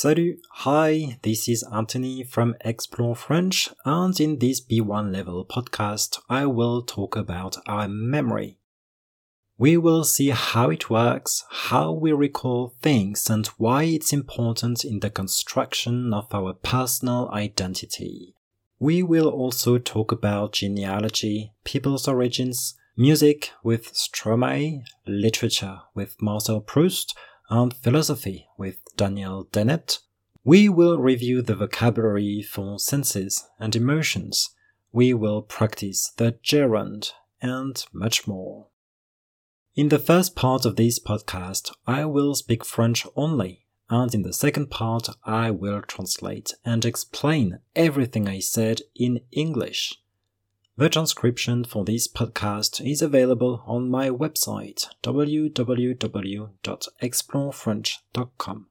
Salut, hi, this is Anthony from Explore French, and in this B1 level podcast, I will talk about our memory. We will see how it works, how we recall things, and why it's important in the construction of our personal identity. We will also talk about genealogy, people's origins, music with Stromae, literature with Marcel Proust, and philosophy with Daniel Dennett, we will review the vocabulary for senses and emotions. We will practice the gerund and much more. In the first part of this podcast, I will speak French only, and in the second part, I will translate and explain everything I said in English. The transcription for this podcast is available on my website www.explorefrench.com.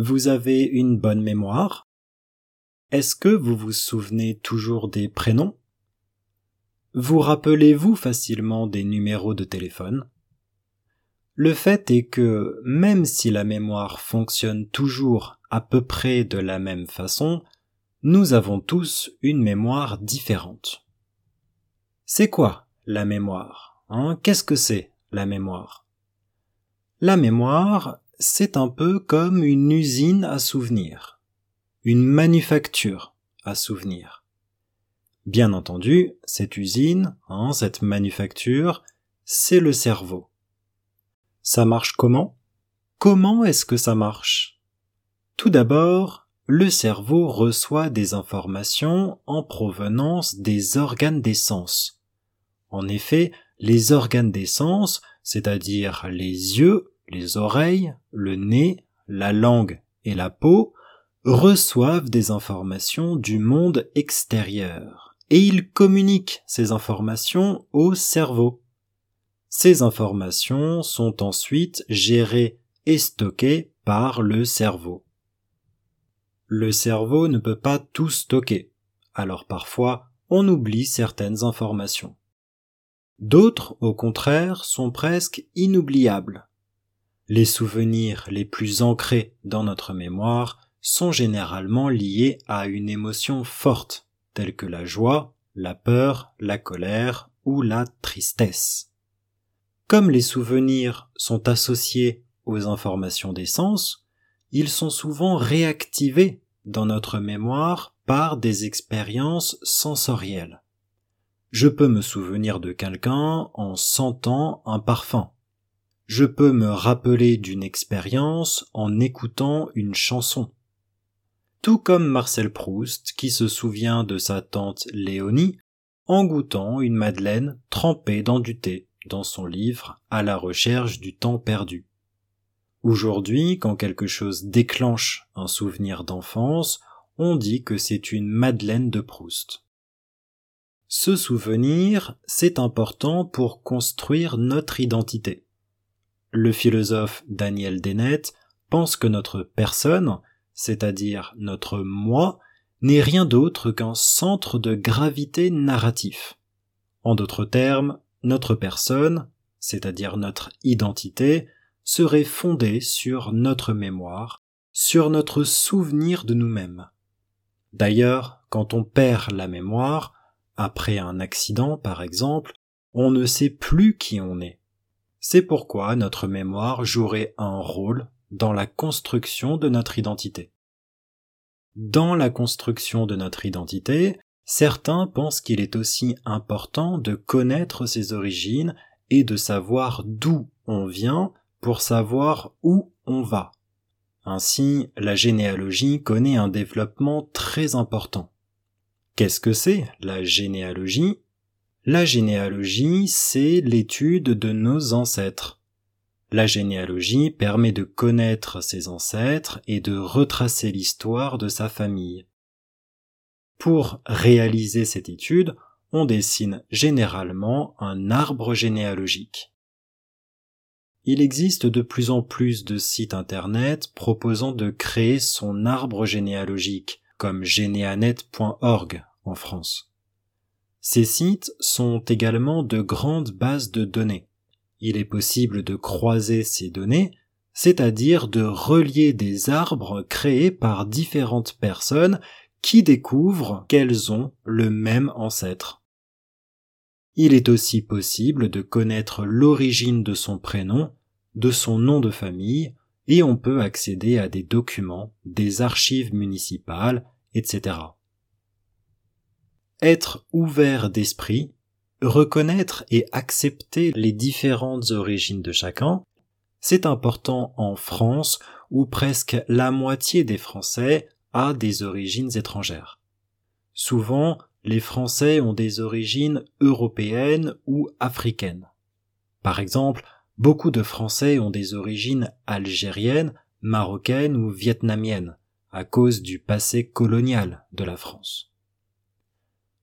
Vous avez une bonne mémoire? Est-ce que vous vous souvenez toujours des prénoms? Vous rappelez-vous facilement des numéros de téléphone? Le fait est que même si la mémoire fonctionne toujours à peu près de la même façon, nous avons tous une mémoire différente. C'est quoi la mémoire hein? Qu'est-ce que c'est la mémoire? La mémoire, c'est un peu comme une usine à souvenirs, une manufacture à souvenirs. Bien entendu, cette usine, hein, cette manufacture, c'est le cerveau. Ça marche comment? Comment est-ce que ça marche? Tout d'abord, le cerveau reçoit des informations en provenance des organes des sens. En effet, les organes des sens, c'est-à-dire les yeux, les oreilles, le nez, la langue et la peau, reçoivent des informations du monde extérieur et ils communiquent ces informations au cerveau. Ces informations sont ensuite gérées et stockées par le cerveau. Le cerveau ne peut pas tout stocker, alors parfois on oublie certaines informations. D'autres, au contraire, sont presque inoubliables. Les souvenirs les plus ancrés dans notre mémoire sont généralement liés à une émotion forte, telle que la joie, la peur, la colère ou la tristesse. Comme les souvenirs sont associés aux informations des sens, ils sont souvent réactivés dans notre mémoire par des expériences sensorielles. Je peux me souvenir de quelqu'un en sentant un parfum. Je peux me rappeler d'une expérience en écoutant une chanson. Tout comme Marcel Proust qui se souvient de sa tante Léonie en goûtant une madeleine trempée dans du thé dans son livre À la recherche du temps perdu. Aujourd'hui, quand quelque chose déclenche un souvenir d'enfance, on dit que c'est une Madeleine de Proust. Ce souvenir, c'est important pour construire notre identité. Le philosophe Daniel Dennett pense que notre personne, c'est-à-dire notre moi, n'est rien d'autre qu'un centre de gravité narratif. En d'autres termes, notre personne, c'est-à-dire notre identité, serait fondée sur notre mémoire, sur notre souvenir de nous-mêmes. D'ailleurs, quand on perd la mémoire, après un accident par exemple, on ne sait plus qui on est. C'est pourquoi notre mémoire jouerait un rôle dans la construction de notre identité. Dans la construction de notre identité, Certains pensent qu'il est aussi important de connaître ses origines et de savoir d'où on vient pour savoir où on va. Ainsi, la généalogie connaît un développement très important. Qu'est-ce que c'est la généalogie? La généalogie, c'est l'étude de nos ancêtres. La généalogie permet de connaître ses ancêtres et de retracer l'histoire de sa famille. Pour réaliser cette étude, on dessine généralement un arbre généalogique. Il existe de plus en plus de sites internet proposant de créer son arbre généalogique, comme geneanet.org en France. Ces sites sont également de grandes bases de données. Il est possible de croiser ces données, c'est-à-dire de relier des arbres créés par différentes personnes qui découvrent qu'elles ont le même ancêtre. Il est aussi possible de connaître l'origine de son prénom, de son nom de famille, et on peut accéder à des documents, des archives municipales, etc. Être ouvert d'esprit, reconnaître et accepter les différentes origines de chacun, c'est important en France où presque la moitié des Français des origines étrangères. Souvent, les Français ont des origines européennes ou africaines. Par exemple, beaucoup de Français ont des origines algériennes, marocaines ou vietnamiennes, à cause du passé colonial de la France.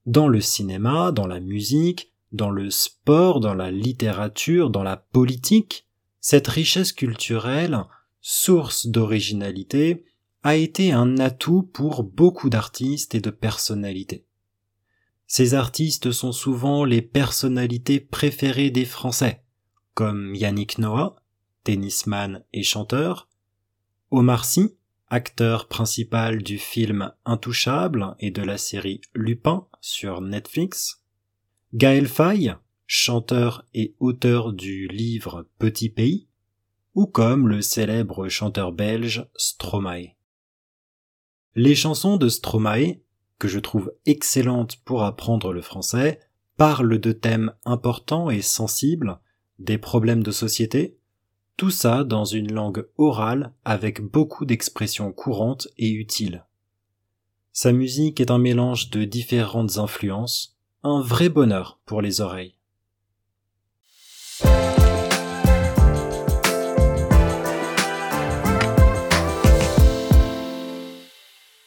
Dans le cinéma, dans la musique, dans le sport, dans la littérature, dans la politique, cette richesse culturelle, source d'originalité, a été un atout pour beaucoup d'artistes et de personnalités. Ces artistes sont souvent les personnalités préférées des Français, comme Yannick Noah, tennisman et chanteur, Omar Sy, acteur principal du film Intouchable et de la série Lupin sur Netflix, Gaël Faye, chanteur et auteur du livre Petit Pays, ou comme le célèbre chanteur belge Stromae. Les chansons de Stromae que je trouve excellente pour apprendre le français, parle de thèmes importants et sensibles, des problèmes de société, tout ça dans une langue orale avec beaucoup d'expressions courantes et utiles. Sa musique est un mélange de différentes influences, un vrai bonheur pour les oreilles.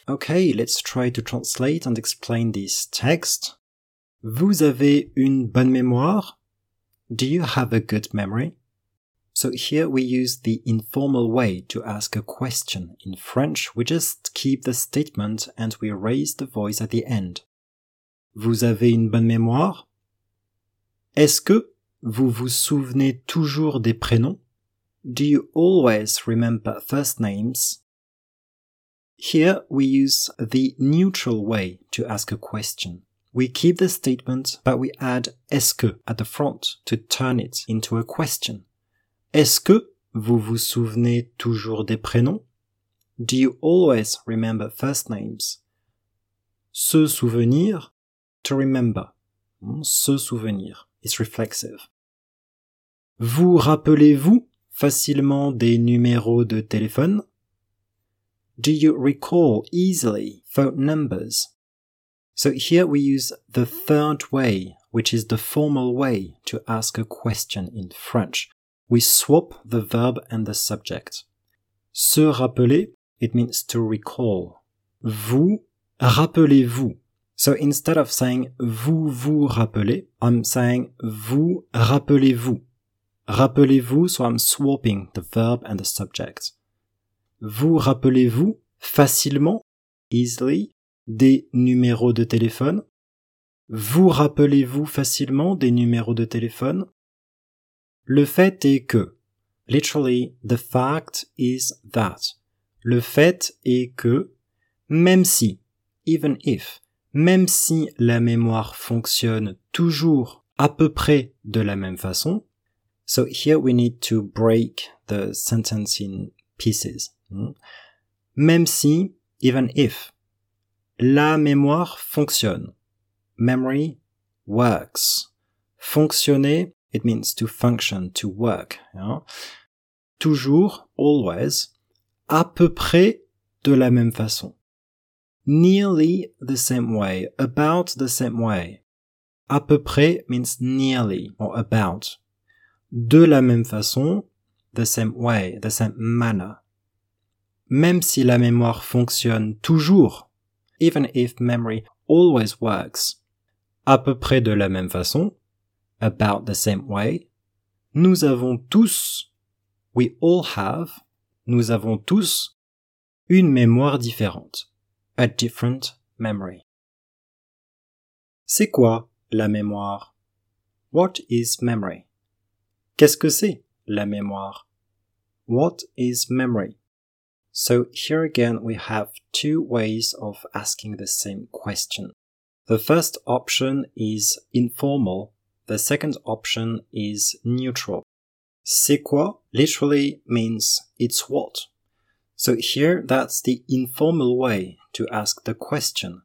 Okay, let's try to translate and explain this text. Vous avez une bonne mémoire? Do you have a good memory? So here we use the informal way to ask a question. In French, we just keep the statement and we raise the voice at the end. Vous avez une bonne mémoire? Est-ce que vous vous souvenez toujours des prénoms? Do you always remember first names? Here we use the neutral way to ask a question. We keep the statement, but we add est-ce que at the front to turn it into a question. Est-ce que vous vous souvenez toujours des prénoms? Do you always remember first names? Se souvenir, to remember. Hmm, se souvenir is reflexive. Vous rappelez-vous facilement des numéros de téléphone? Do you recall easily phone numbers? So here we use the third way, which is the formal way to ask a question in French. We swap the verb and the subject. Se rappeler, it means to recall. Vous rappelez-vous. So instead of saying vous vous rappelez, I'm saying vous rappelez-vous. Rappelez-vous, so I'm swapping the verb and the subject. Vous rappelez-vous facilement, easily, des numéros de téléphone? Vous rappelez-vous facilement des numéros de téléphone? Le fait est que, literally, the fact is that. Le fait est que, même si, even if, même si la mémoire fonctionne toujours à peu près de la même façon, so here we need to break the sentence in pieces. Hmm. Même si, even if, la mémoire fonctionne. Memory works. Fonctionner, it means to function, to work. Toujours, always, à peu près de la même façon. Nearly the same way, about the same way. À peu près means nearly or about. De la même façon, the same way, the same manner même si la mémoire fonctionne toujours, even if memory always works, à peu près de la même façon, about the same way, nous avons tous, we all have, nous avons tous une mémoire différente, a different memory. C'est quoi la mémoire? What is memory? Qu'est-ce que c'est la mémoire? What is memory? So here again we have two ways of asking the same question. The first option is informal. The second option is neutral. C'est quoi literally means it's what. So here that's the informal way to ask the question.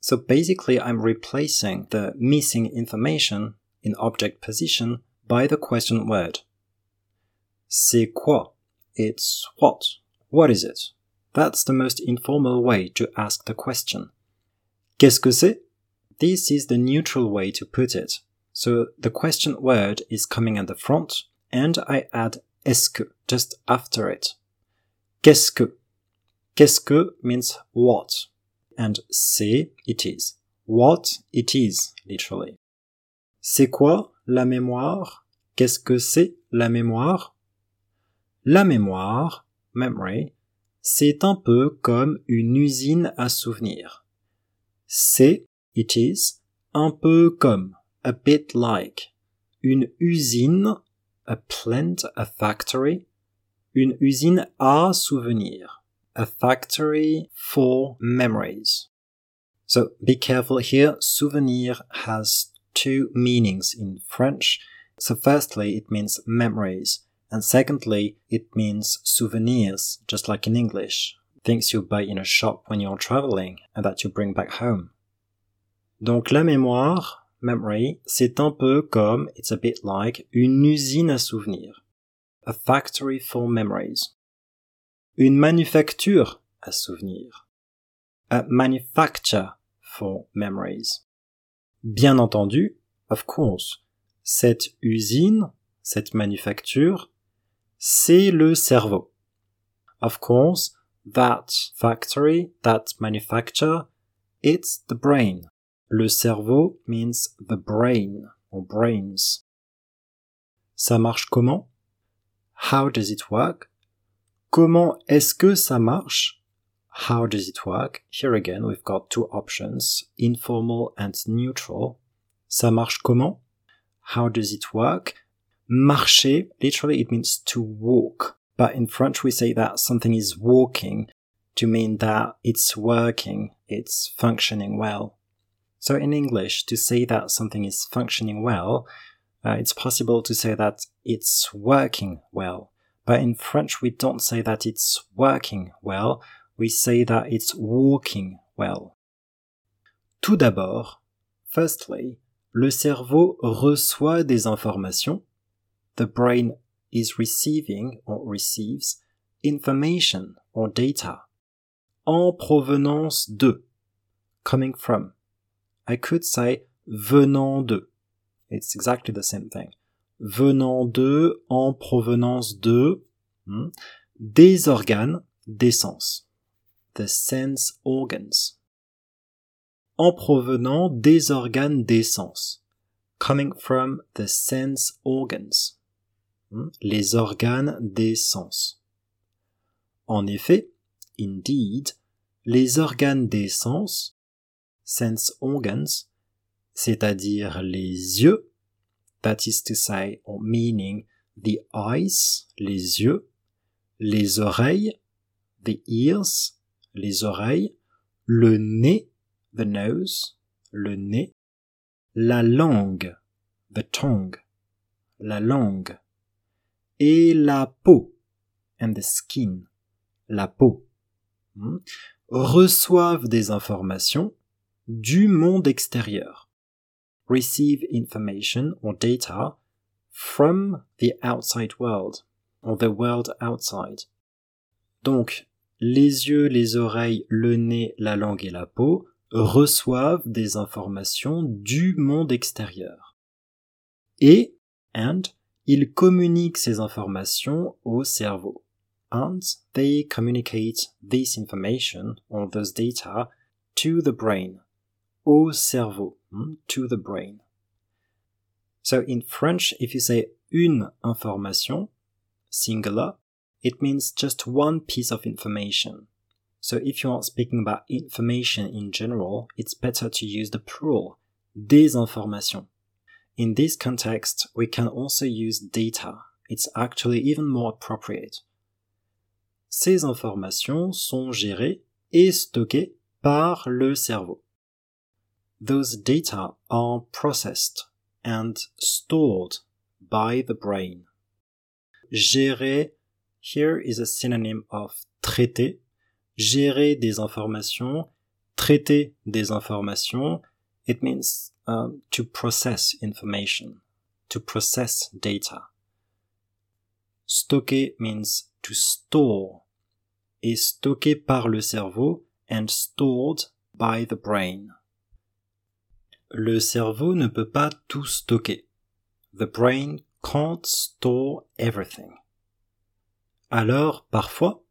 So basically I'm replacing the missing information in object position by the question word. C'est quoi? It's what? What is it? That's the most informal way to ask the question. Qu'est-ce que c'est? This is the neutral way to put it. So the question word is coming at the front and I add est-ce que just after it. Qu'est-ce que? Qu'est-ce que means what. And c'est, it is. What it is, literally. C'est quoi la mémoire? Qu'est-ce que c'est la mémoire? La mémoire, memory, c'est un peu comme une usine à souvenirs. C'est, it is, un peu comme, a bit like, une usine, a plant, a factory, une usine à souvenirs, a factory for memories. So be careful here, souvenir has two meanings in French. So firstly, it means memories. And secondly, it means souvenirs, just like in English. Things you buy in a shop when you're traveling and that you bring back home. Donc la mémoire, memory, c'est un peu comme, it's a bit like, une usine à souvenirs. A factory for memories. Une manufacture à souvenirs. A manufacture for memories. Bien entendu, of course, cette usine, cette manufacture, c'est le cerveau. Of course, that factory, that manufacture, it's the brain. Le cerveau means the brain or brains. Ça marche comment? How does it work? Comment est-ce que ça marche? How does it work? Here again, we've got two options, informal and neutral. Ça marche comment? How does it work? Marcher, literally it means to walk. But in French we say that something is walking to mean that it's working, it's functioning well. So in English, to say that something is functioning well, uh, it's possible to say that it's working well. But in French, we don't say that it's working well, we say that it's walking well. Tout d'abord, firstly, le cerveau reçoit des informations the brain is receiving or receives information or data en provenance de, coming from. I could say venant de. It's exactly the same thing. Venant de, en provenance de, hmm, des organes, des sens. The sense organs. En provenant des organes des sens. Coming from the sense organs. Les organes des sens. En effet, indeed, les organes des sens, sense organs, c'est-à-dire les yeux, that is to say, meaning the eyes, les yeux, les oreilles, the ears, les oreilles, le nez, the nose, le nez, la langue, the tongue, la langue, et la peau, and the skin, la peau, hmm, reçoivent des informations du monde extérieur. Receive information or data from the outside world, or the world outside. Donc, les yeux, les oreilles, le nez, la langue et la peau reçoivent des informations du monde extérieur. Et, and, ils communiquent ces informations au cerveau. And they communicate this information or those data to the brain. Au cerveau. Hmm, to the brain. So in French, if you say une information, singular, it means just one piece of information. So if you are speaking about information in general, it's better to use the plural, des informations. In this context, we can also use data. It's actually even more appropriate. Ces informations sont gérées et stockées par le cerveau. Those data are processed and stored by the brain. Gérer here is a synonym of traiter. Gérer des informations, traiter des informations, it means um, to process information, to process data. Stocker means to store, et stocké par le cerveau and stored by the brain. Le cerveau ne peut pas tout stocker. The brain can't store everything. Alors, parfois,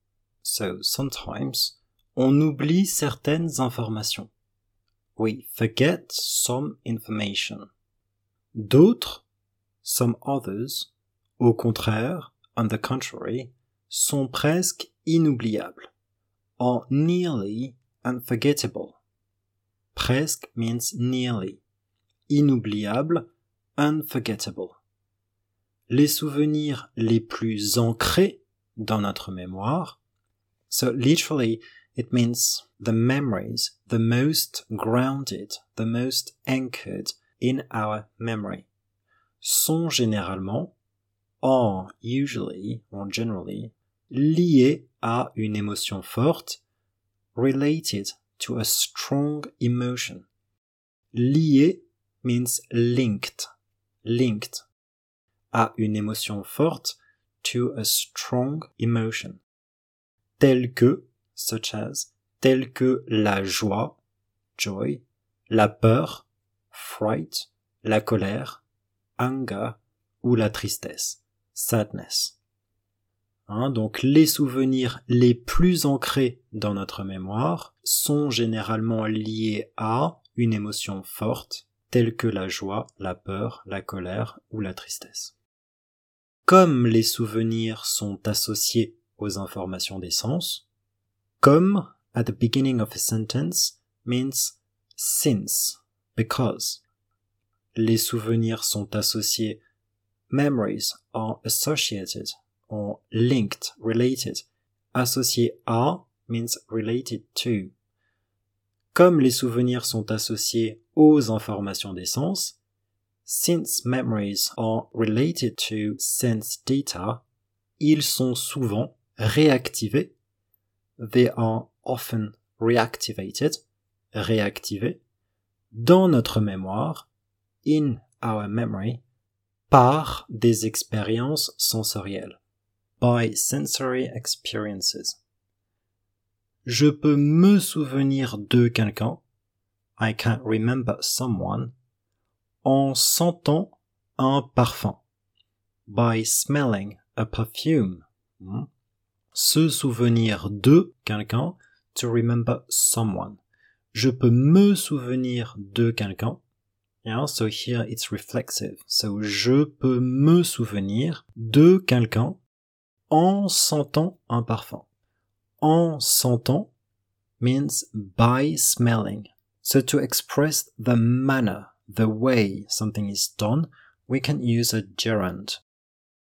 so sometimes, on oublie certaines informations. We forget some information. D'autres, some others, au contraire, on the contrary, sont presque inoubliables, or nearly unforgettable. Presque means nearly. Inoubliable, unforgettable. Les souvenirs les plus ancrés dans notre mémoire. So literally, it means the memories the most grounded, the most anchored in our memory sont généralement, or usually, or generally, liés à une émotion forte, related to a strong emotion. Lié means linked, linked à une émotion forte, to a strong emotion. Tel que, such as, tel que la joie, joy, la peur, fright, la colère, anger, ou la tristesse, sadness. Hein, donc les souvenirs les plus ancrés dans notre mémoire sont généralement liés à une émotion forte, telle que la joie, la peur, la colère ou la tristesse. Comme les souvenirs sont associés aux informations des sens, comme at the beginning of a sentence means since, because. Les souvenirs sont associés, memories are associated or linked, related. Associé à means related to. Comme les souvenirs sont associés aux informations des sens, since memories are related to sense data, ils sont souvent réactivés. They are often reactivated, réactivés, dans notre mémoire, in our memory, par des expériences sensorielles by sensory experiences. Je peux me souvenir de quelqu'un, I can remember someone, en sentant un parfum, by smelling a perfume. Hmm? Se souvenir de quelqu'un, to remember someone. Je peux me souvenir de quelqu'un. Yeah, so here it's reflexive. So je peux me souvenir de quelqu'un en sentant un parfum. En sentant means by smelling. So to express the manner, the way something is done, we can use a gerund.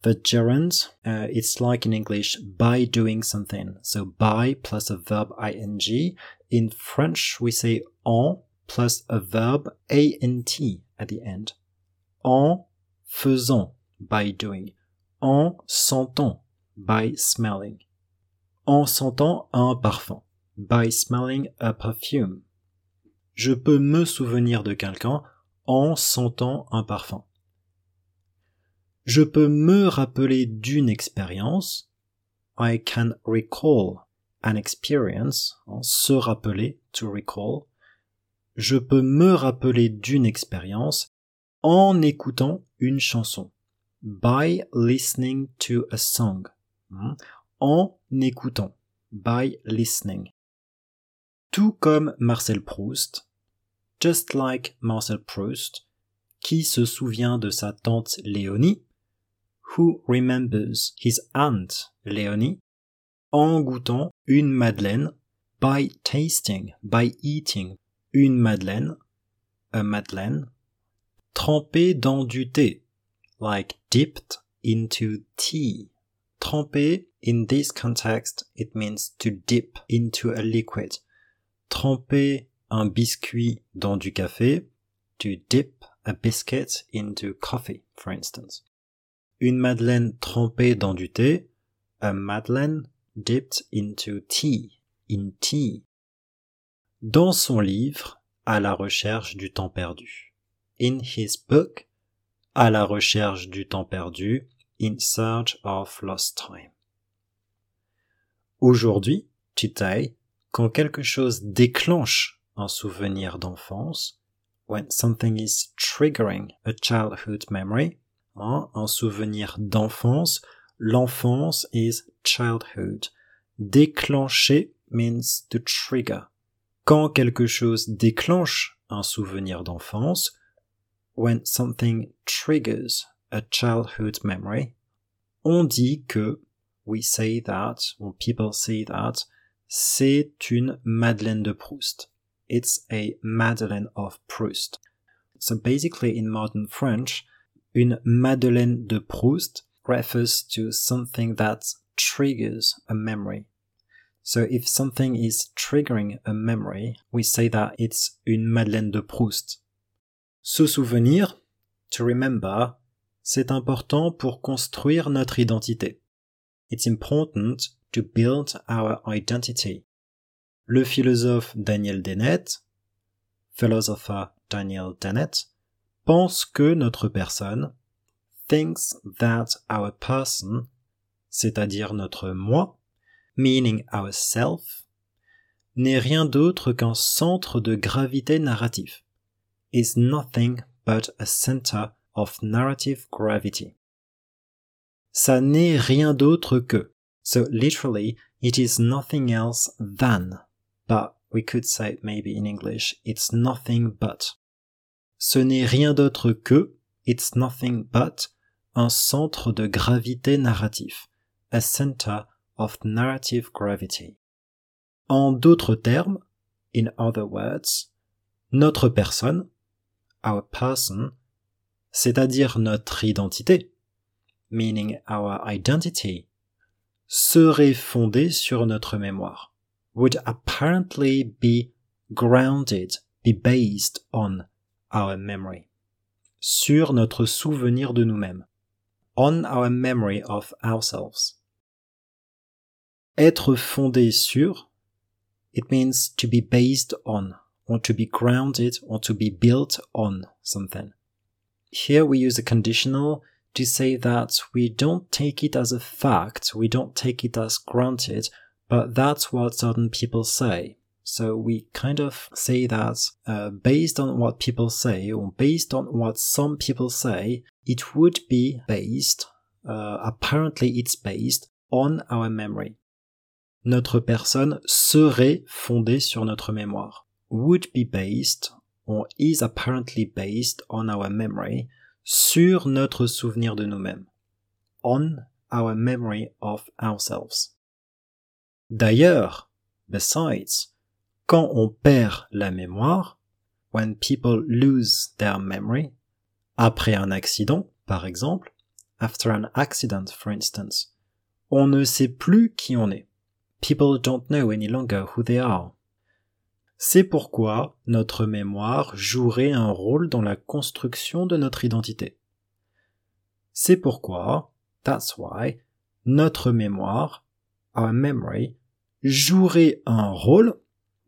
The gerund, uh, it's like in English, by doing something. So by plus a verb ing. In French, we say en plus a verb ant at the end. En faisant, by doing. En sentant, by smelling. En sentant un parfum. By smelling a perfume. Je peux me souvenir de quelqu'un en sentant un parfum. Je peux me rappeler d'une expérience. I can recall an experience. Se rappeler, to recall. Je peux me rappeler d'une expérience en écoutant une chanson. By listening to a song. Hmm? en écoutant, by listening. Tout comme Marcel Proust, just like Marcel Proust, qui se souvient de sa tante Léonie, who remembers his aunt Léonie, en goûtant une madeleine, by tasting, by eating une madeleine, a madeleine. Tremper dans du thé, like dipped into tea. Tremper, in this context, it means to dip into a liquid. Tremper un biscuit dans du café, to dip a biscuit into coffee, for instance. Une madeleine trempée dans du thé, a madeleine dipped into tea, in tea. Dans son livre, à la recherche du temps perdu. In his book, à la recherche du temps perdu, in search of lost time. Aujourd'hui, today, quand quelque chose déclenche un souvenir d'enfance, when something is triggering a childhood memory, hein, un souvenir d'enfance, l'enfance is childhood. Déclencher means to trigger. Quand quelque chose déclenche un souvenir d'enfance, when something triggers a childhood memory, on dit que, we say that, or people say that, c'est une Madeleine de Proust. It's a Madeleine of Proust. So basically in modern French, une Madeleine de Proust refers to something that triggers a memory. So if something is triggering a memory, we say that it's une Madeleine de Proust. Se souvenir, to remember, c'est important pour construire notre identité. It's important to build our identity. Le philosophe Daniel Dennett, philosopher Daniel Dennett, pense que notre personne, thinks that our person, c'est-à-dire notre moi, meaning ourself, n'est rien d'autre qu'un centre de gravité narratif, is nothing but a center of narrative gravity. Ça n'est rien d'autre que. So literally, it is nothing else than. But we could say maybe in English, it's nothing but. Ce n'est rien d'autre que, it's nothing but, un centre de gravité narratif. A center of narrative gravity. En d'autres termes, in other words, notre personne, our person, c'est-à-dire notre identité, meaning our identity, serait fondée sur notre mémoire, would apparently be grounded, be based on our memory, sur notre souvenir de nous-mêmes, on our memory of ourselves. Être fondé sur, it means to be based on, or to be grounded, or to be built on something. Here we use a conditional to say that we don't take it as a fact, we don't take it as granted, but that's what certain people say. So we kind of say that uh, based on what people say, or based on what some people say, it would be based, uh, apparently it's based, on our memory. Notre personne serait fondée sur notre mémoire. Would be based or is apparently based on our memory, sur notre souvenir de nous-mêmes. On our memory of ourselves. D'ailleurs, besides, quand on perd la mémoire, when people lose their memory, après un accident, par exemple, after an accident, for instance, on ne sait plus qui on est. People don't know any longer who they are. C'est pourquoi notre mémoire jouerait un rôle dans la construction de notre identité. C'est pourquoi, that's why, notre mémoire, our memory, jouerait un rôle,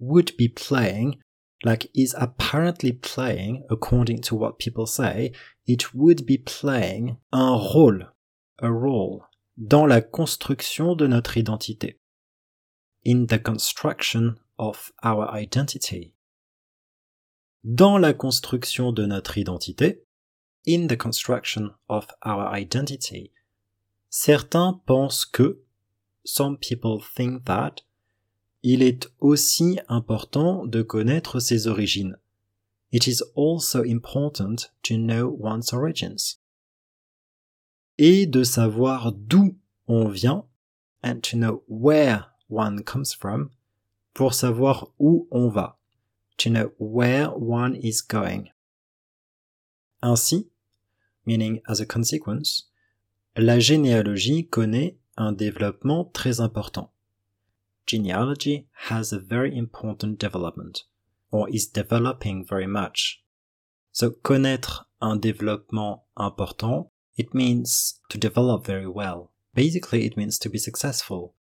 would be playing, like is apparently playing, according to what people say, it would be playing un rôle, a role, dans la construction de notre identité. In the construction of our identity. Dans la construction de notre identité, in the construction of our identity, certains pensent que, some people think that, il est aussi important de connaître ses origines. It is also important to know one's origins. Et de savoir d'où on vient, and to know where one comes from, pour savoir où on va. to know where one is going. Ainsi, meaning as a consequence, la généalogie connaît un développement très important. Genealogy has a very important development, or is developing very much. So connaître un développement important, it means to develop very well. Basically, it means to be successful.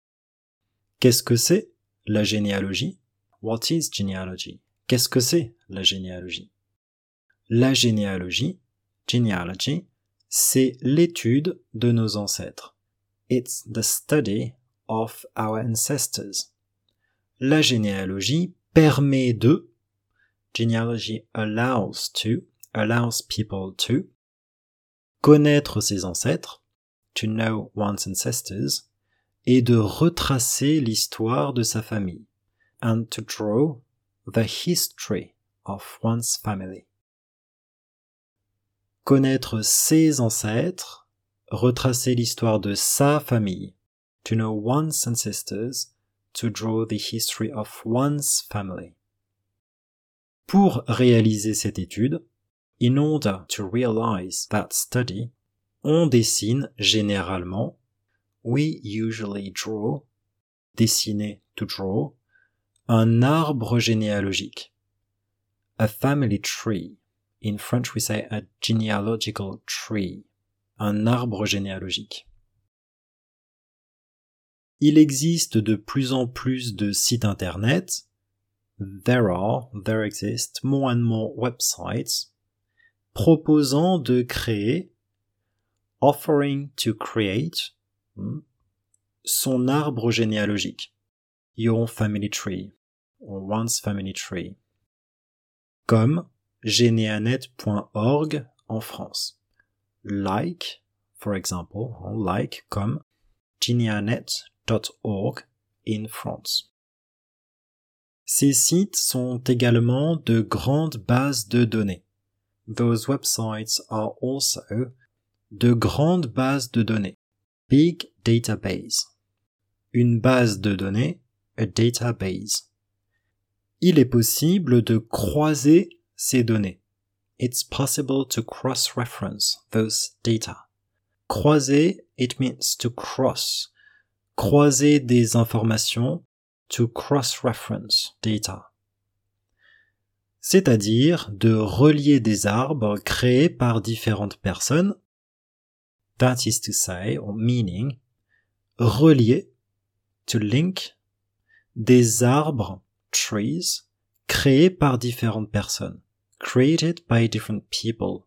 Qu'est-ce que c'est la généalogie? What is genealogy? Qu'est-ce que c'est la généalogie? La généalogie, genealogy, c'est l'étude de nos ancêtres. It's the study of our ancestors. La généalogie permet de, genealogy allows to, allows people to, connaître ses ancêtres, to know one's ancestors, et de retracer l'histoire de sa famille, and to draw the history of one's family. Connaître ses ancêtres, retracer l'histoire de sa famille, to know one's ancestors, to draw the history of one's family. Pour réaliser cette étude, in order to realize that study, on dessine généralement, we usually draw, dessiner to draw, un arbre généalogique, a family tree. In French we say a genealogical tree, un arbre généalogique. Il existe de plus en plus de sites internet. There are, there exist more and more websites proposant de créer, offering to create, hmm, son arbre généalogique, your family tree, or one's family tree, comme geneanet.org en France. Like, for example, like comme in France. Ces sites sont également de grandes bases de données. Those websites are also de grandes bases de données. Big database. Une base de données, a database. Il est possible de croiser ces données. It's possible to cross-reference those data. Croiser, it means to cross. Croiser des informations, to cross-reference data c'est-à-dire de relier des arbres créés par différentes personnes, that is to say, or meaning, relier, to link, des arbres, trees, créés par différentes personnes, created by different people.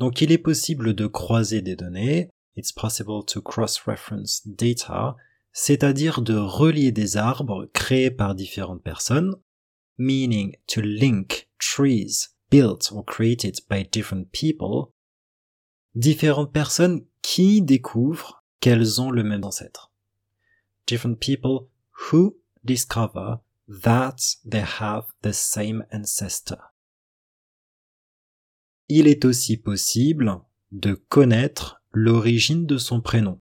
Donc il est possible de croiser des données, it's possible to cross-reference data, c'est-à-dire de relier des arbres créés par différentes personnes, meaning to link trees built or created by different people, différentes personnes qui découvrent qu'elles ont le même ancêtre. Different people who discover that they have the same ancestor. Il est aussi possible de connaître l'origine de son prénom.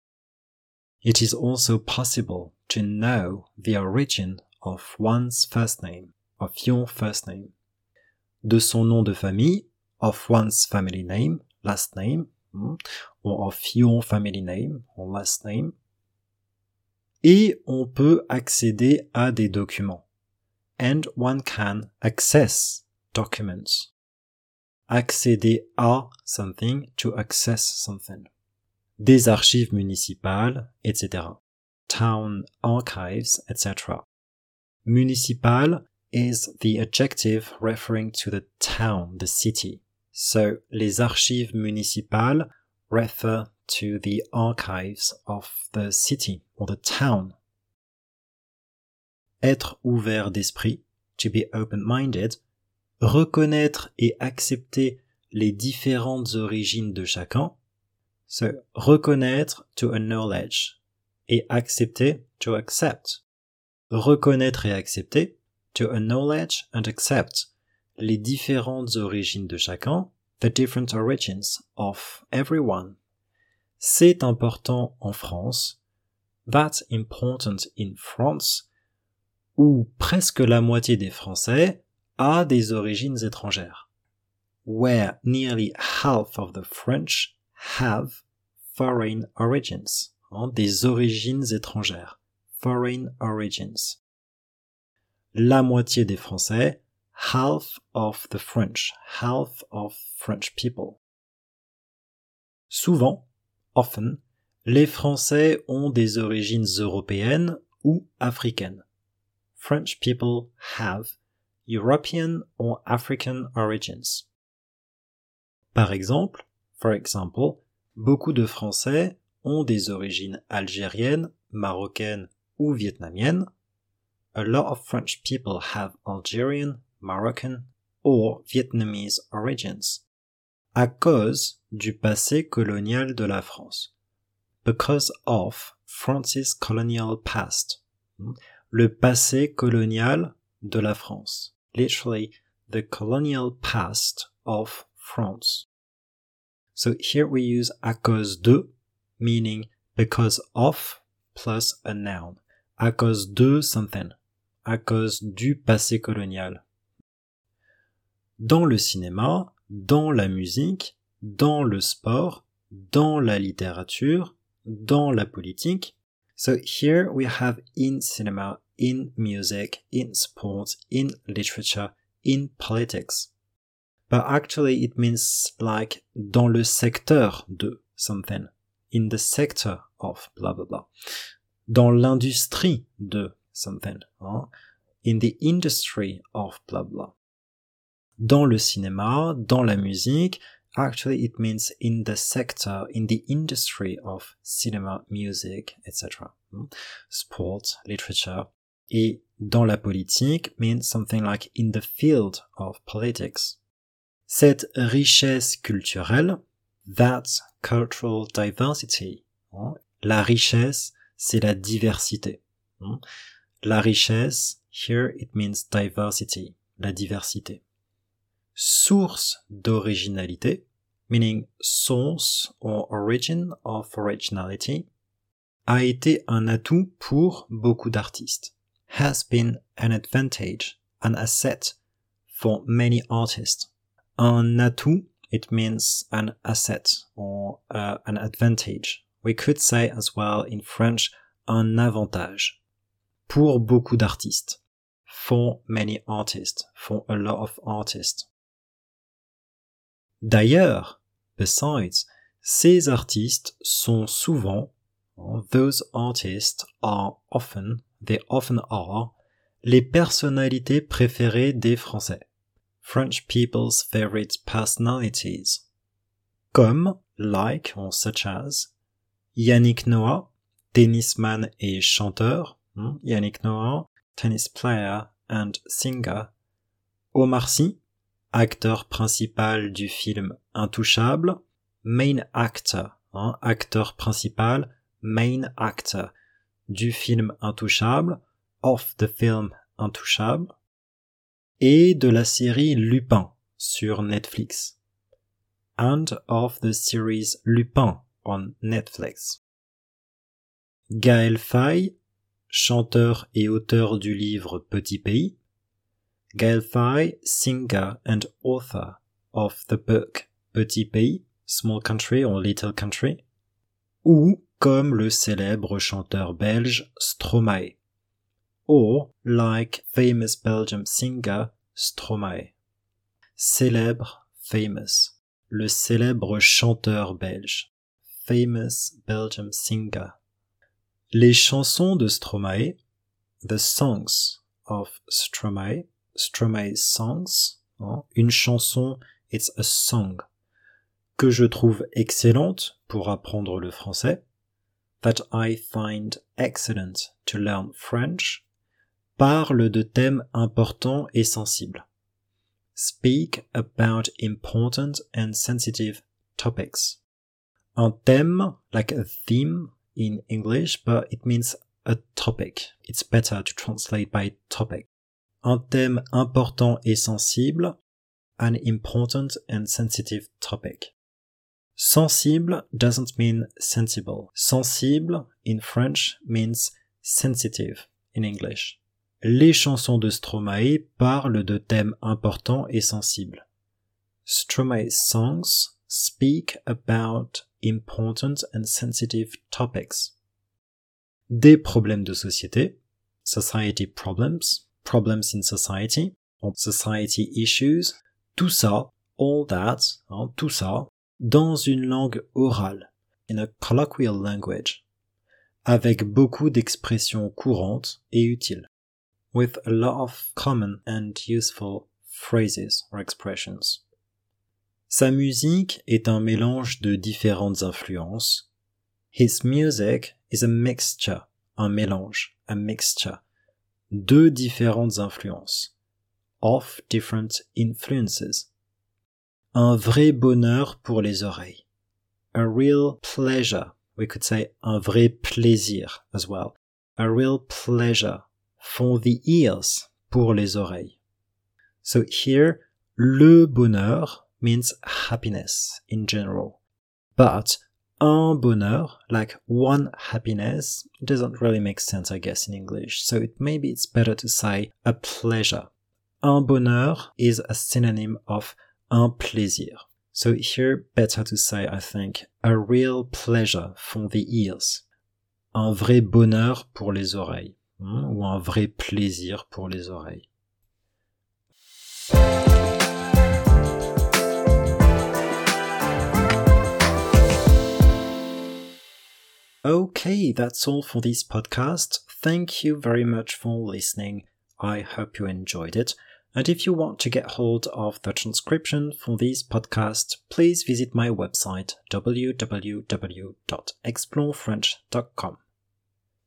It is also possible to know the origin of one's first name of your first name, de son nom de famille, of one's family name, last name, hmm, or of your family name, or last name. Et on peut accéder à des documents. And one can access documents. Accéder à something, to access something. Des archives municipales, etc. Town archives, etc. Municipal is the adjective referring to the town, the city. So, les archives municipales refer to the archives of the city or the town. Être ouvert d'esprit, to be open-minded, reconnaître et accepter les différentes origines de chacun. So, reconnaître to acknowledge et accepter to accept. Reconnaître et accepter to acknowledge and accept les différentes origines de chacun, the different origins of everyone. C'est important en France, that's important in France, où presque la moitié des Français a des origines étrangères. Where nearly half of the French have foreign origins. Hein, des origines étrangères. Foreign origins. La moitié des Français, half of the French, half of French people. Souvent, often, les Français ont des origines européennes ou africaines. French people have European or African origins. Par exemple, for example, beaucoup de Français ont des origines algériennes, marocaines ou vietnamiennes. A lot of French people have Algerian, Moroccan or Vietnamese origins à cause du passé colonial de la France. Because of France's colonial past. Le passé colonial de la France. Literally, the colonial past of France. So here we use à cause de, meaning because of plus a noun. À cause de something. À cause du passé colonial. Dans le cinéma, dans la musique, dans le sport, dans la littérature, dans la politique. So here we have in cinema, in music, in sports, in literature, in politics. But actually it means like dans le secteur de something. In the sector of blah blah blah. Dans l'industrie de something. Hein? In the industry of blah blah dans le cinéma, dans la musique. Actually, it means in the sector, in the industry of cinema, music, etc. Sport, literature. Et dans la politique means something like in the field of politics. Cette richesse culturelle, that cultural diversity. Hmm? La richesse, c'est la diversité. Hmm? La richesse, here it means diversity, la diversité source d'originalité, meaning source or origin of originality, a été un atout pour beaucoup d'artistes, has been an advantage, an asset for many artists. Un atout, it means an asset or uh, an advantage. We could say as well in French un avantage. Pour beaucoup d'artistes. For many artists. For a lot of artists. D'ailleurs, besides, ces artistes sont souvent, those artists are often, they often are, les personnalités préférées des Français. French people's favorite personalities. Comme, like, or such as, Yannick Noah, tennisman et chanteur, hmm, Yannick Noah, tennis player and singer, Omar Sy, acteur principal du film Intouchable, main actor, hein, acteur principal, main actor du film Intouchable, of the film Intouchable, et de la série Lupin sur Netflix, and of the series Lupin on Netflix. Gaël Faye, chanteur et auteur du livre Petit Pays, Gaël Faye, singer and author of the book Petit Pays, Small Country or Little Country, ou comme le célèbre chanteur belge Stromae, or like famous Belgian singer Stromae. Célèbre, famous, le célèbre chanteur belge, famous Belgian singer. Les chansons de Stromae, the songs of Stromae, Stromae's songs, hein, une chanson, it's a song, que je trouve excellente pour apprendre le français, that I find excellent to learn French, parle de thèmes importants et sensibles. Speak about important and sensitive topics. Un thème, like a theme in English, but it means a topic. It's better to translate by topic un thème important et sensible, an important and sensitive topic. Sensible doesn't mean sensible. Sensible in French means sensitive in English. Les chansons de Stromae parlent de thèmes importants et sensibles. Stromae's songs speak about important and sensitive topics. Des problèmes de société, society problems, problems in society, society issues, tout ça, all that, hein, tout ça, dans une langue orale, in a colloquial language, avec beaucoup d'expressions courantes et utiles with a lot of common and useful phrases or expressions. Sa musique est un mélange de différentes influences. His music is a mixture, un mélange, a mixture, de différentes influences, of different influences. Un vrai bonheur pour les oreilles. A real pleasure. We could say un vrai plaisir as well. A real pleasure for the ears, pour les oreilles. So here, le bonheur means happiness in general. But un bonheur, like one happiness, doesn't really make sense, I guess, in English. So it, maybe it's better to say a pleasure. Un bonheur is a synonym of un plaisir. So here, better to say, I think, a real pleasure for the ears. Un vrai bonheur pour les oreilles. Ou un vrai plaisir pour les oreilles. Okay, that's all for this podcast. Thank you very much for listening. I hope you enjoyed it. And if you want to get hold of the transcription for this podcast, please visit my website www.explorefrench.com.